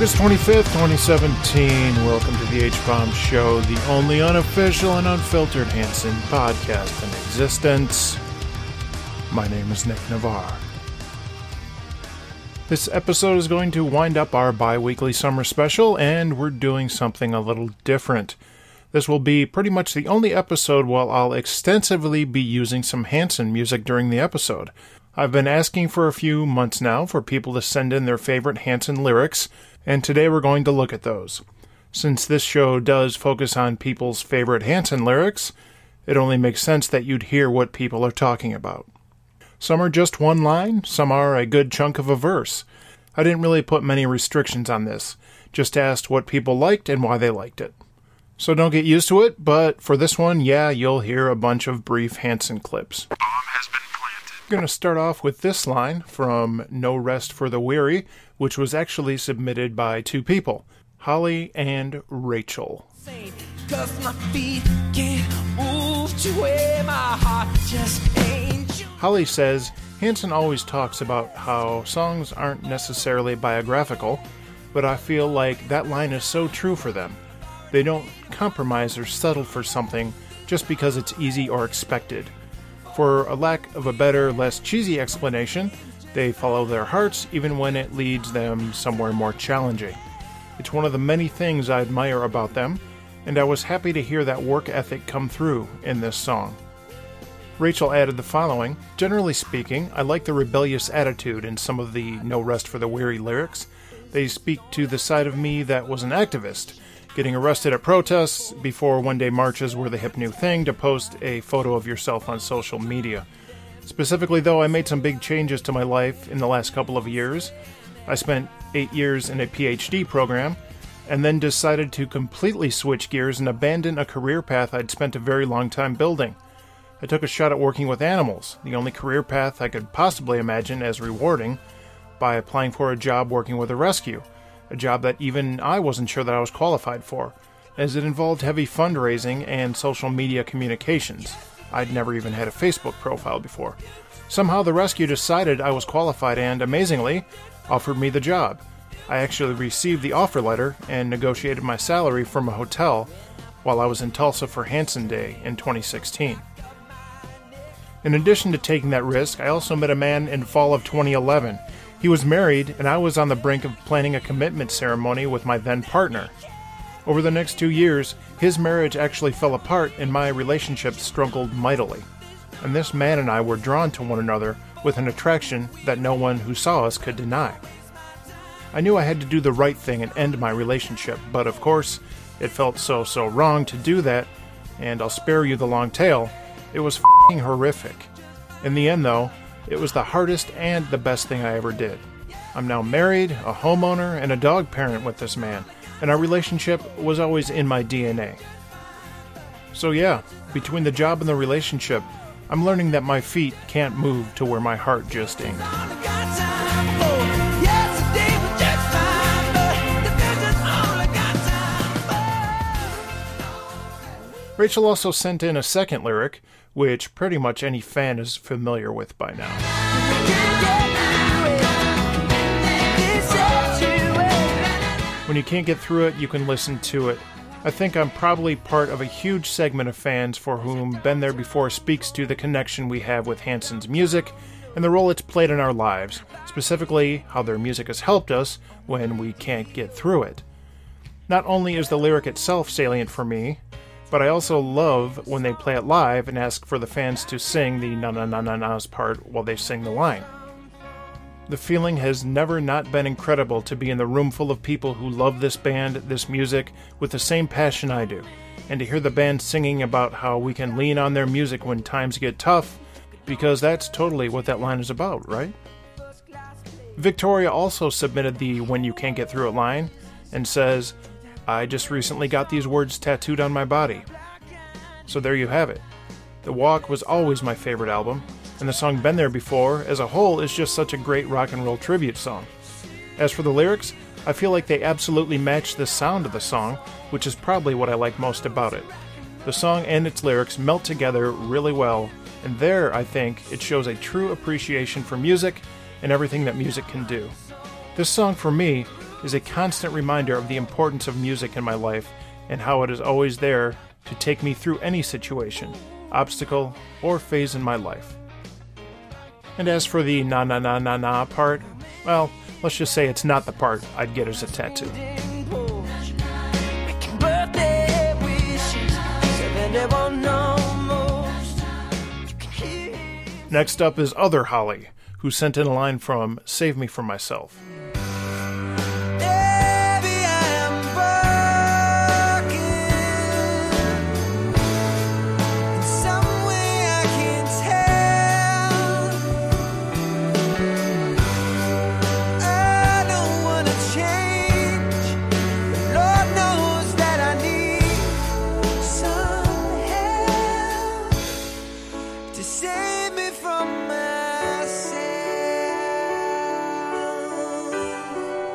August 25th, 2017. Welcome to the H Bomb Show, the only unofficial and unfiltered Hanson podcast in existence. My name is Nick Navarre. This episode is going to wind up our bi weekly summer special, and we're doing something a little different. This will be pretty much the only episode where I'll extensively be using some Hanson music during the episode. I've been asking for a few months now for people to send in their favorite Hanson lyrics, and today we're going to look at those. Since this show does focus on people's favorite Hanson lyrics, it only makes sense that you'd hear what people are talking about. Some are just one line, some are a good chunk of a verse. I didn't really put many restrictions on this, just asked what people liked and why they liked it. So don't get used to it, but for this one, yeah, you'll hear a bunch of brief Hanson clips. Bomb has been planted. I'm going to start off with this line from No Rest for the Weary, which was actually submitted by two people, Holly and Rachel. Cause my feet can't move to where my heart just ain't you. Holly says Hanson always talks about how songs aren't necessarily biographical, but I feel like that line is so true for them. They don't compromise or settle for something just because it's easy or expected. For a lack of a better, less cheesy explanation, they follow their hearts even when it leads them somewhere more challenging. It's one of the many things I admire about them, and I was happy to hear that work ethic come through in this song. Rachel added the following Generally speaking, I like the rebellious attitude in some of the No Rest for the Weary lyrics. They speak to the side of me that was an activist, getting arrested at protests before one day marches were the hip new thing to post a photo of yourself on social media. Specifically, though, I made some big changes to my life in the last couple of years. I spent eight years in a PhD program and then decided to completely switch gears and abandon a career path I'd spent a very long time building. I took a shot at working with animals, the only career path I could possibly imagine as rewarding, by applying for a job working with a rescue, a job that even I wasn't sure that I was qualified for, as it involved heavy fundraising and social media communications. I'd never even had a Facebook profile before. Somehow the rescue decided I was qualified and, amazingly, offered me the job. I actually received the offer letter and negotiated my salary from a hotel while I was in Tulsa for Hanson Day in 2016. In addition to taking that risk, I also met a man in fall of 2011. He was married, and I was on the brink of planning a commitment ceremony with my then partner. Over the next two years, his marriage actually fell apart and my relationship struggled mightily. And this man and I were drawn to one another with an attraction that no one who saw us could deny. I knew I had to do the right thing and end my relationship, but of course, it felt so, so wrong to do that, and I'll spare you the long tale. It was fing horrific. In the end, though, it was the hardest and the best thing I ever did. I'm now married, a homeowner, and a dog parent with this man, and our relationship was always in my DNA. So, yeah, between the job and the relationship, I'm learning that my feet can't move to where my heart just ain't. Rachel also sent in a second lyric, which pretty much any fan is familiar with by now. When you can't get through it, you can listen to it. I think I'm probably part of a huge segment of fans for whom Been There Before speaks to the connection we have with Hanson's music and the role it's played in our lives, specifically how their music has helped us when we can't get through it. Not only is the lyric itself salient for me, but I also love when they play it live and ask for the fans to sing the na na na na na's part while they sing the line. The feeling has never not been incredible to be in the room full of people who love this band, this music, with the same passion I do, and to hear the band singing about how we can lean on their music when times get tough, because that's totally what that line is about, right? Victoria also submitted the When You Can't Get Through It line and says, I just recently got these words tattooed on my body. So there you have it. The Walk was always my favorite album, and the song Been There Before, as a whole, is just such a great rock and roll tribute song. As for the lyrics, I feel like they absolutely match the sound of the song, which is probably what I like most about it. The song and its lyrics melt together really well, and there, I think, it shows a true appreciation for music and everything that music can do. This song, for me, is a constant reminder of the importance of music in my life and how it is always there to take me through any situation, obstacle, or phase in my life. And as for the na na na na na part, well, let's just say it's not the part I'd get as a tattoo. Next up is Other Holly, who sent in a line from Save Me From Myself. To save me from myself.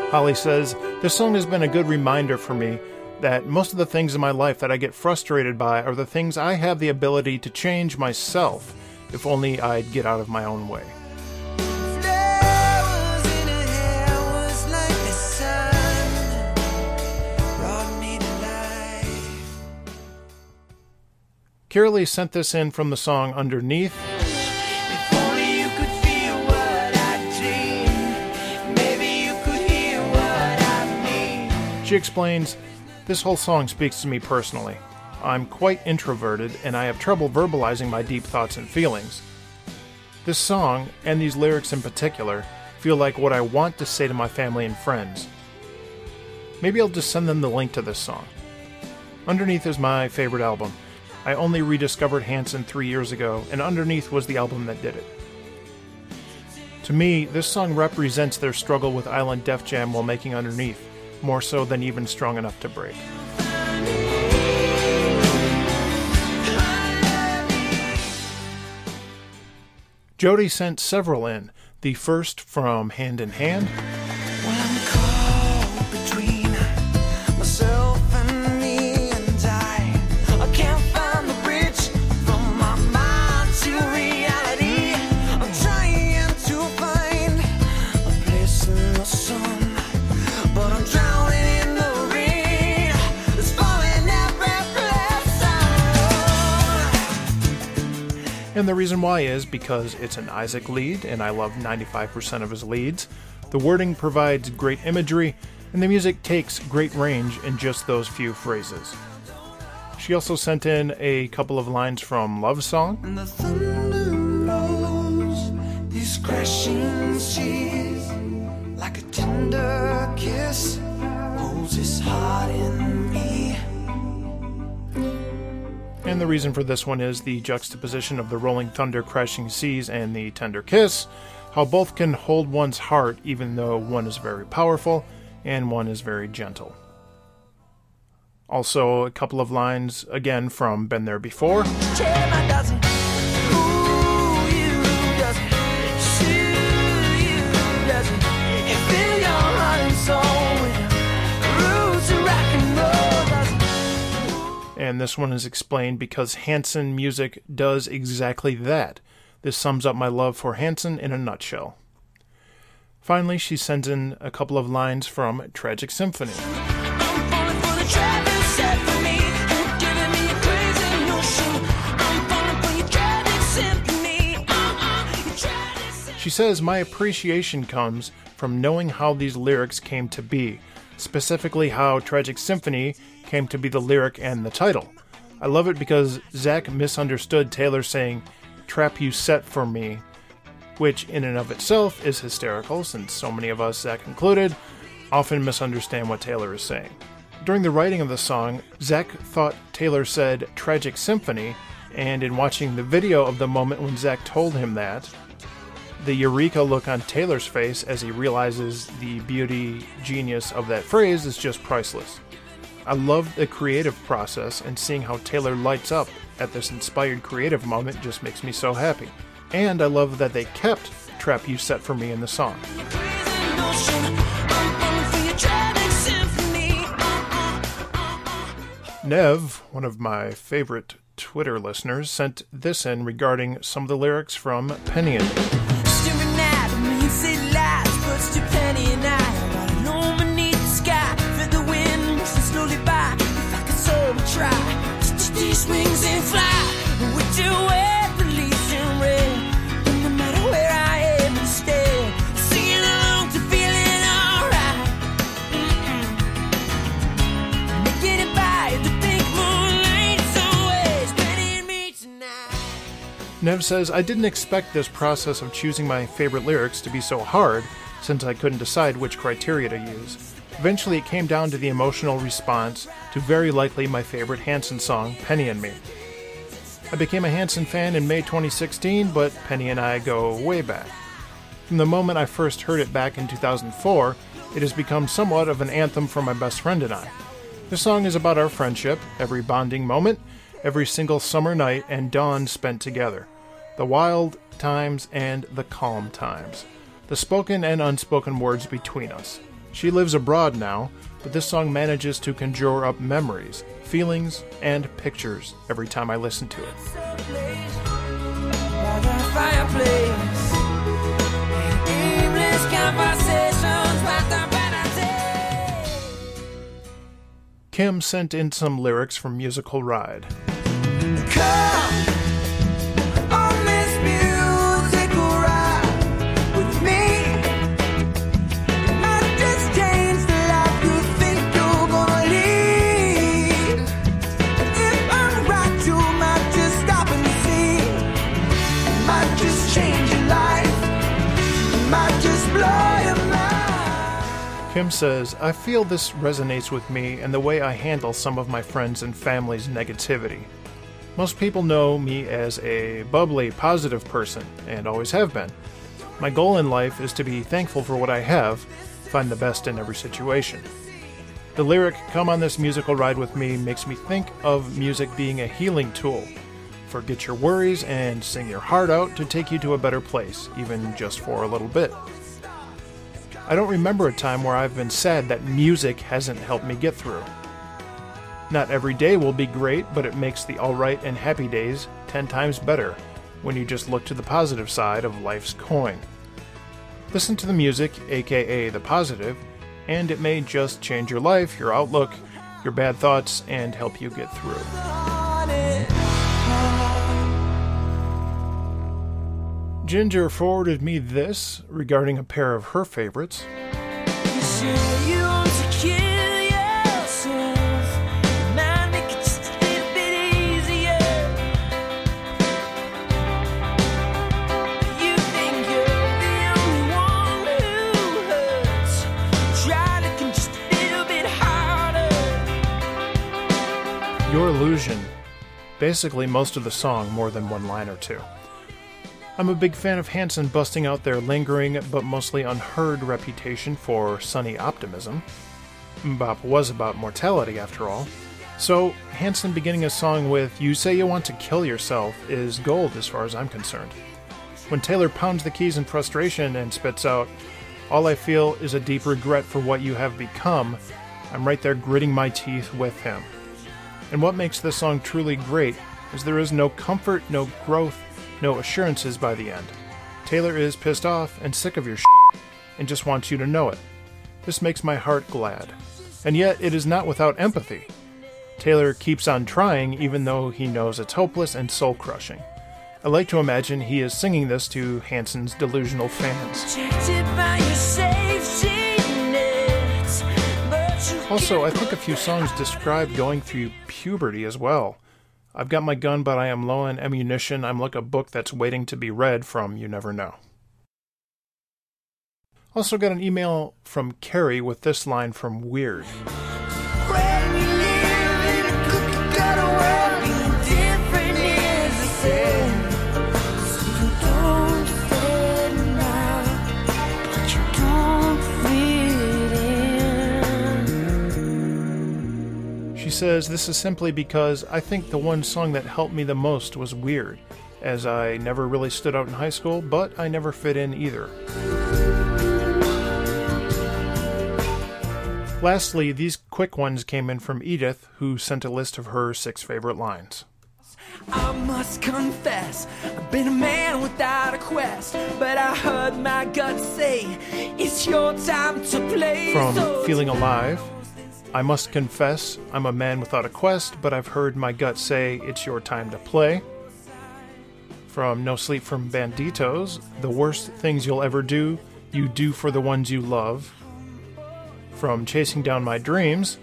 Holly says, This song has been a good reminder for me that most of the things in my life that I get frustrated by are the things I have the ability to change myself if only I'd get out of my own way. Kiralee sent this in from the song Underneath, If only you could feel what I dream, maybe you could hear what I mean. She explains, This whole song speaks to me personally. I'm quite introverted and I have trouble verbalizing my deep thoughts and feelings. This song, and these lyrics in particular, feel like what I want to say to my family and friends. Maybe I'll just send them the link to this song. Underneath is my favorite album. I only rediscovered Hanson three years ago, and Underneath was the album that did it. To me, this song represents their struggle with Island Def Jam while making Underneath, more so than even Strong Enough to Break. Jody sent several in. The first from Hand in Hand, and the reason why is because it's an Isaac lead, and I love 95% of his leads. The wording provides great imagery, and the music takes great range in just those few phrases. She also sent in a couple of lines from Love Song, And the thunder rolls, these crashing seas, like a tender kiss holds his heart in And the reason for this one is the juxtaposition of the rolling thunder, crashing seas, and the tender kiss. How both can hold one's heart, even though one is very powerful and one is very gentle. Also, a couple of lines again from Been There Before. And this one is explained because Hanson music does exactly that. This sums up my love for Hanson in a nutshell. Finally, she sends in a couple of lines from Tragic Symphony. I'm falling for the trap you set for me. You're giving me a crazy notion. I'm falling for your tragic symphony. Uh-uh, tragic symphony. She says, My appreciation comes from knowing how these lyrics came to be, specifically how Tragic Symphony came to be the lyric and the title. I love it because Zach misunderstood Taylor saying, Trap you set for me, which in and of itself is hysterical since so many of us, Zach included, often misunderstand what Taylor is saying. During the writing of the song, Zach thought Taylor said Tragic Symphony, and in watching the video of the moment when Zach told him that, the eureka look on Taylor's face as he realizes the beauty genius of that phrase is just priceless. I love the creative process, and seeing how Taylor lights up at this inspired creative moment just makes me so happy. And I love that they kept Trap You Set For Me in the song. Nev, one of my favorite Twitter listeners, sent this in regarding some of the lyrics from Penny and Me. Nev says, I didn't expect this process of choosing my favorite lyrics to be so hard since I couldn't decide which criteria to use. Eventually, it came down to the emotional response to very likely my favorite Hanson song, Penny and Me. I became a Hanson fan in May 2016, but Penny and I go way back. From the moment I first heard it back in 2004, it has become somewhat of an anthem for my best friend and I. The song is about our friendship, every bonding moment, every single summer night and dawn spent together, the wild times and the calm times, the spoken and unspoken words between us. She lives abroad now, but this song manages to conjure up memories, feelings, and pictures every time I listen to it. Kim sent in some lyrics from Musical Ride. Kim says, I feel this resonates with me and the way I handle some of my friends and family's negativity. Most people know me as a bubbly, positive person, and always have been. My goal in life is to be thankful for what I have, find the best in every situation. The lyric, Come on this musical ride with me, makes me think of music being a healing tool. Forget your worries and sing your heart out to take you to a better place, even just for a little bit. I don't remember a time where I've been sad that music hasn't helped me get through. Not every day will be great, but it makes the alright and happy days 10 times better when you just look to the positive side of life's coin. Listen to the music, aka the positive, and it may just change your life, your outlook, your bad thoughts, and help you get through. Ginger forwarded me this regarding a pair of her favorites. You sure you want to kill yourself? Might make it just a little bit easier. You think you're the only one who hurts. Try looking just a little bit harder. Your Illusion. Basically, most of the song, more than one line or two. I'm a big fan of Hanson busting out their lingering but mostly unheard reputation for sunny optimism. Bop was about mortality, after all. So, Hanson beginning a song with You Say You Want to Kill Yourself is gold as far as I'm concerned. When Taylor pounds the keys in frustration and spits out, All I feel is a deep regret for what you have become, I'm right there gritting my teeth with him. And what makes this song truly great is there is no comfort, no growth, no assurances by the end. Taylor is pissed off and sick of your shit and just wants you to know it. This makes my heart glad. And yet, it is not without empathy. Taylor keeps on trying even though he knows it's hopeless and soul crushing. I like to imagine he is singing this to Hanson's delusional fans. Protected by your safety nets. But you Also, I think a few songs describe going through puberty as well. I've got my gun, but I am low on ammunition. I'm like a book that's waiting to be read from You Never Know. Also, got an email from Carrie with this line from Weird. Says, This is simply because I think the one song that helped me the most was Weird, as I never really stood out in high school, but I never fit in either. Lastly, these quick ones came in from Edith, who sent a list of her six favorite lines. I must confess, I've been a man without a quest, but I heard my gut say it's your time to play. From Feeling Alive, I must confess, I'm a man without a quest, but I've heard my gut say it's your time to play. From No Sleep from Banditos, the worst things you'll ever do, you do for the ones you love. From Chasing Down My Dreams,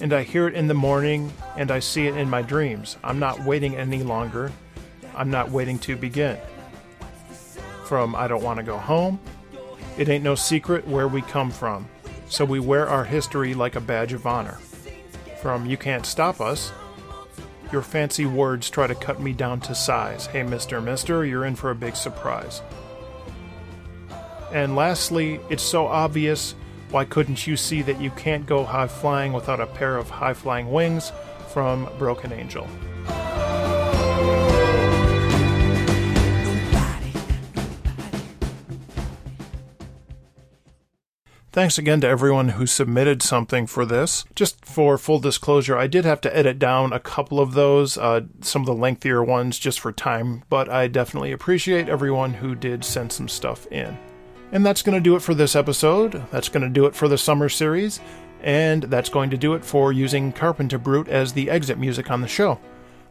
and I hear it in the morning and I see it in my dreams. I'm not waiting any longer. I'm not waiting to begin. From I Don't Want to Go Home, it ain't no secret where we come from, so we wear our history like a badge of honor. From You Can't Stop Us, your fancy words try to cut me down to size. Hey, Mister, Mister, you're in for a big surprise. And lastly, it's so obvious, why couldn't you see that you can't go high flying without a pair of high flying wings from Broken Angel? Thanks again to everyone who submitted something for this. Just for full disclosure, I did have to edit down a couple of those, uh, some of the lengthier ones, just for time, but I definitely appreciate everyone who did send some stuff in. And that's going to do it for this episode. That's going to do it for the summer series. And that's going to do it for using Carpenter Brut as the exit music on the show.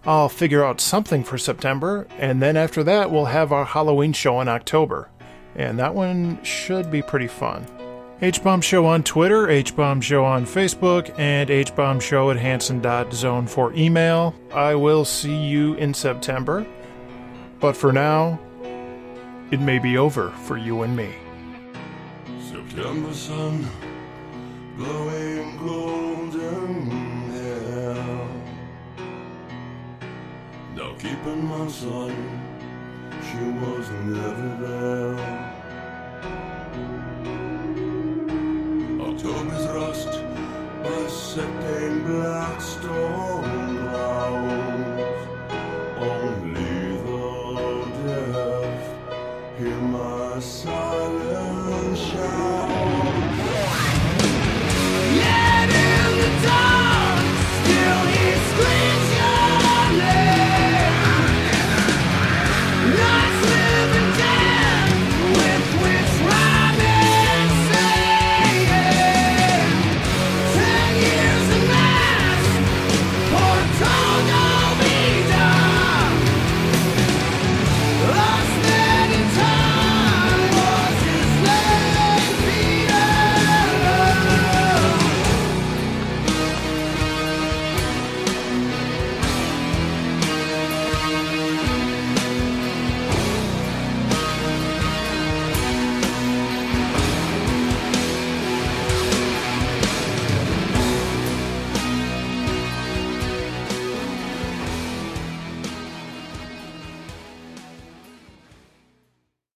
I'll figure out something for September, and then after that, we'll have our Halloween show in October. And that one should be pretty fun. HBomb Show on Twitter, H Bomb Show on Facebook, and H Bomb Show at Hanson.zone for email. I will see you in September. But for now, it may be over for you and me. September sun, blowing golden hair. Now son, she was never there. October's rust by setting black stone